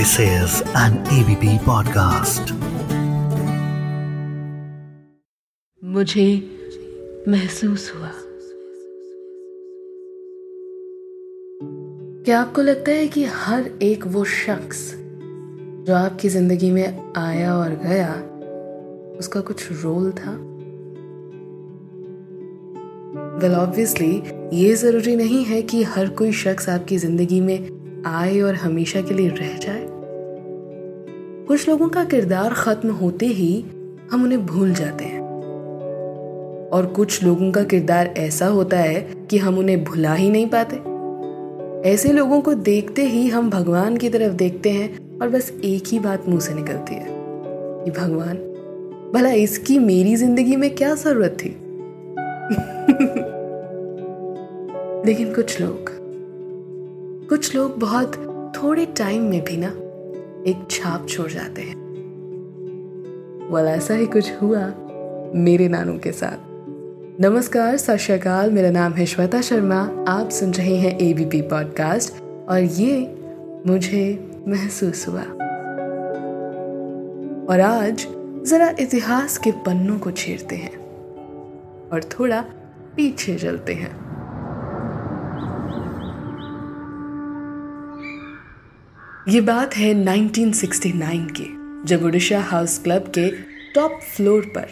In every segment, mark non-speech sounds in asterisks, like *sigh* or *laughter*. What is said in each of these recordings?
This is an ABP podcast. मुझे महसूस हुआ। क्या आपको लगता है कि हर एक वो शख्स जो आपकी ज़िंदगी में आया और गया उसका कुछ रोल था? वेल well, ऑब्वियसली ये ज़रूरी नहीं है कि हर कोई शख्स आपकी ज़िंदगी में आए और हमेशा के लिए रह जाए। कुछ लोगों का किरदार खत्म होते ही हम उन्हें भूल जाते हैं। और कुछ लोगों का किरदार ऐसा होता है कि हम उन्हें भुला ही नहीं पाते। ऐसे लोगों को देखते ही हम भगवान की तरफ़ देखते हैं और बस एक ही बात मुँह से निकलती है कि भगवान, भला इसकी मेरी ज़िंदगी में क्या ज़रूरत थी? *laughs* लेकिन कुछ लोग कुछ लोग बहुत थोड़े टाइम में भी ना एक छाप छोड़ जाते हैं। वाल ऐसा ही कुछ हुआ मेरे नानू के साथ। नमस्कार, सत मेरा नाम है श्वेता शर्मा। आप सुन रहे हैं एबीपी पॉडकास्ट और ये मुझे महसूस हुआ। और आज जरा इतिहास के पन्नों को छेड़ते हैं और थोड़ा पीछे चलते हैं। ये बात है 1969 की, जब उड़ीसा हाउस क्लब के टॉप फ्लोर पर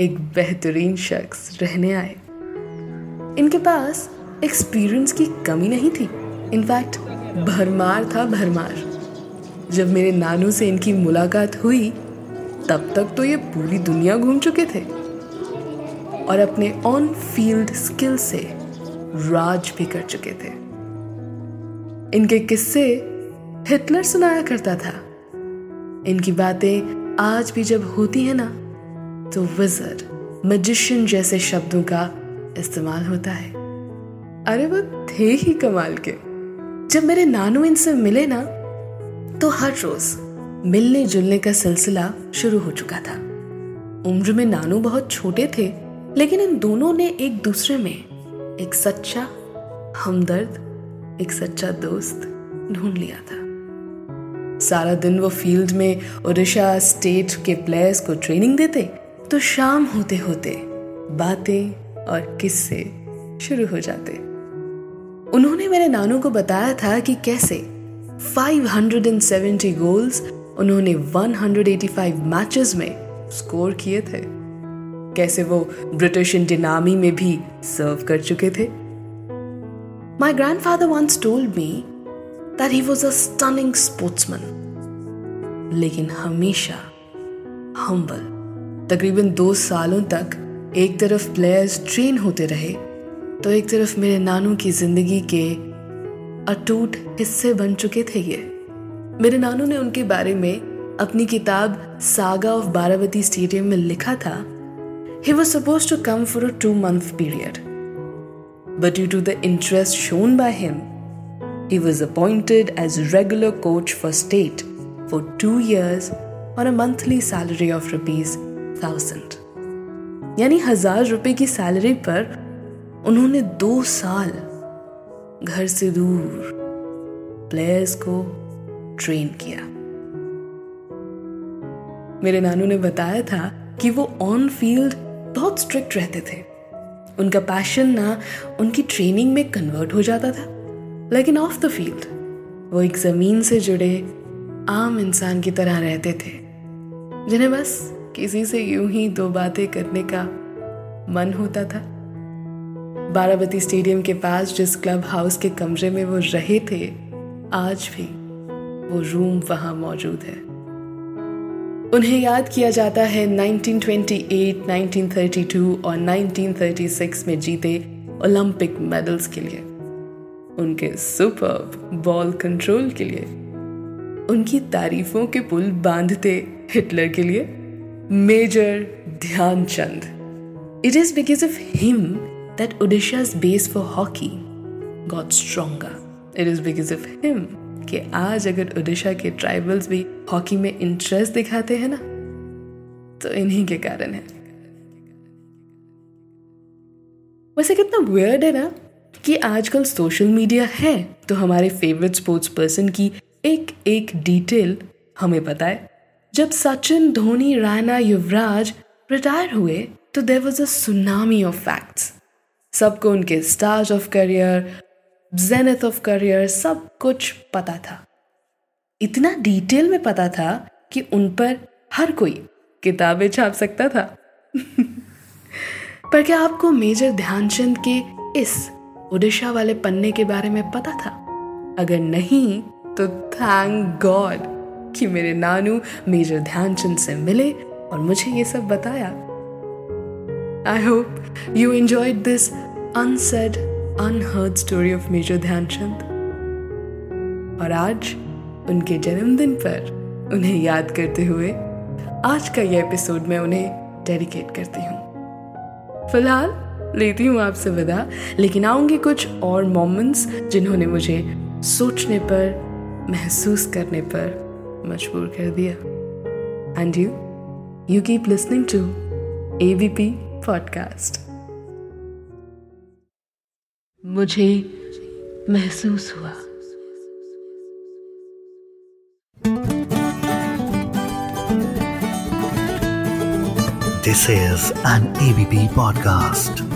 एक बेहतरीन शख्स रहने आए। इनके पास एक्सपीरियंस की कमी नहीं थी। इनफैक्ट भरमार था भरमार। जब मेरे नानू से इनकी मुलाकात हुई, तब तक तो ये पूरी दुनिया घूम चुके थे। और अपने ऑन फ़ील्ड स्किल से राज भी कर चुके थे। इनके किस्से हिटलर सुनाया करता था। इनकी बातें आज भी जब होती है ना तो विजर मजिशियन जैसे शब्दों का इस्तेमाल होता है। अरे वो थे ही कमाल के। जब मेरे नानू इनसे मिले ना तो हर रोज मिलने जुलने का सिलसिला शुरू हो चुका था। उम्र में नानू बहुत छोटे थे, लेकिन इन दोनों ने एक दूसरे में एक सच्चा हमदर्द, एक सच्चा दोस्त ढूंढ लिया था। सारा दिन वो फ़ील्ड में ओडिशा स्टेट के प्लेयर्स को ट्रेनिंग देते तो शाम होते होते बातें और किस्से शुरू हो जाते। उन्होंने मेरे नानू को बताया था कि कैसे 570 गोल्स उन्होंने 185 मैचेस में स्कोर किए थे। कैसे वो ब्रिटिश इंडियन आर्मी में भी सर्व कर चुके थे। My grand father once told me that he was a stunning sportsman. लेकिन हमेशा हम्बल तकरीबन दो सालों तक एक तरफ़ प्लेयर्स ट्रेन होते रहे तो एक तरफ़ मेरे नानू की ज़िंदगी के अटूट हिस्से बन चुके थे ये। मेरे नानू ने उनके बारे में अपनी किताब सागा ऑफ़ बारावती स्टेडियम में लिखा था। He was suppose to come for a two month period but due to the interest shown by him He was appointed as regular coach for state for two years on a monthly salary of rupees thousand. यानी हज़ार रुपए की salary पर उन्होंने दो साल घर से दूर प्लेयर्स को ट्रेन किया। मेरे नानू ने बताया था कि वो ऑन फ़ील्ड बहुत स्ट्रिक्ट रहते थे। उनका पैशन ना उनकी ट्रेनिंग में कन्वर्ट हो जाता था। लेकिन ऑफ़ द फ़ील्ड वो एक ज़मीन से जुड़े आम इंसान की तरह रहते थे जिन्हें बस किसी से यूँ ही दो बातें करने का मन होता था। बाराबती स्टेडियम के पास जिस क्लब हाउस के कमरे में वो रहे थे आज भी वो रूम वहाँ मौजूद है। उन्हें याद किया जाता है 1928, 1932 और 1936 में जीते ओलंपिक मेडल्स के लिए। उनके सुपर बॉल कंट्रोल के लिए, उनकी तारीफों के पुल बांधते हिटलर के लिए major Dhyanchand. It is because of him that Odisha's base for hockey got stronger it is because of him कि आज अगर ओडिशा के ट्राइबल्स भी हॉकी में इंटरेस्ट दिखाते हैं ना तो इन्हीं के कारण है। वैसे कितना वियर्ड है ना कि आजकल सोशल मीडिया है तो हमारे फेवरेट स्पोर्ट्स पर्सन की एक एक डिटेल हमें पता है। जब सचिन, धोनी रैना युवराज रिटायर हुए तो there was a tsunami of facts सबको उनके stars of career zenith of career सब कुछ पता था। इतना डिटेल में पता था कि उन पर हर कोई किताबें छाप सकता था। *laughs* पर क्या आपको मेजर ध्यानचंद के इस ओडिशा वाले पन्ने के बारे में पता था? अगर नहीं तो थैंक गॉड कि मेरे नानू मेजर ध्यानचंद से मिले और मुझे ये सब बताया। I hope you enjoyed this unsaid unheard story of major Dhyanchand. और आज, उनके जन्मदिन पर उन्हें याद करते हुए, आज का ये एपिसोड मैं उन्हें डेडिकेट करती हूँ। फ़िलहाल लेती हूँ आपसे विदा। लेकिन आऊँगी कुछ और मोमेंट्स जिन्होंने मुझे सोचने पर महसूस करने पर मजबूर कर दिया। And you you keep listening to A B P podcast मुझे महसूस हुआ। This is an ABP podcast.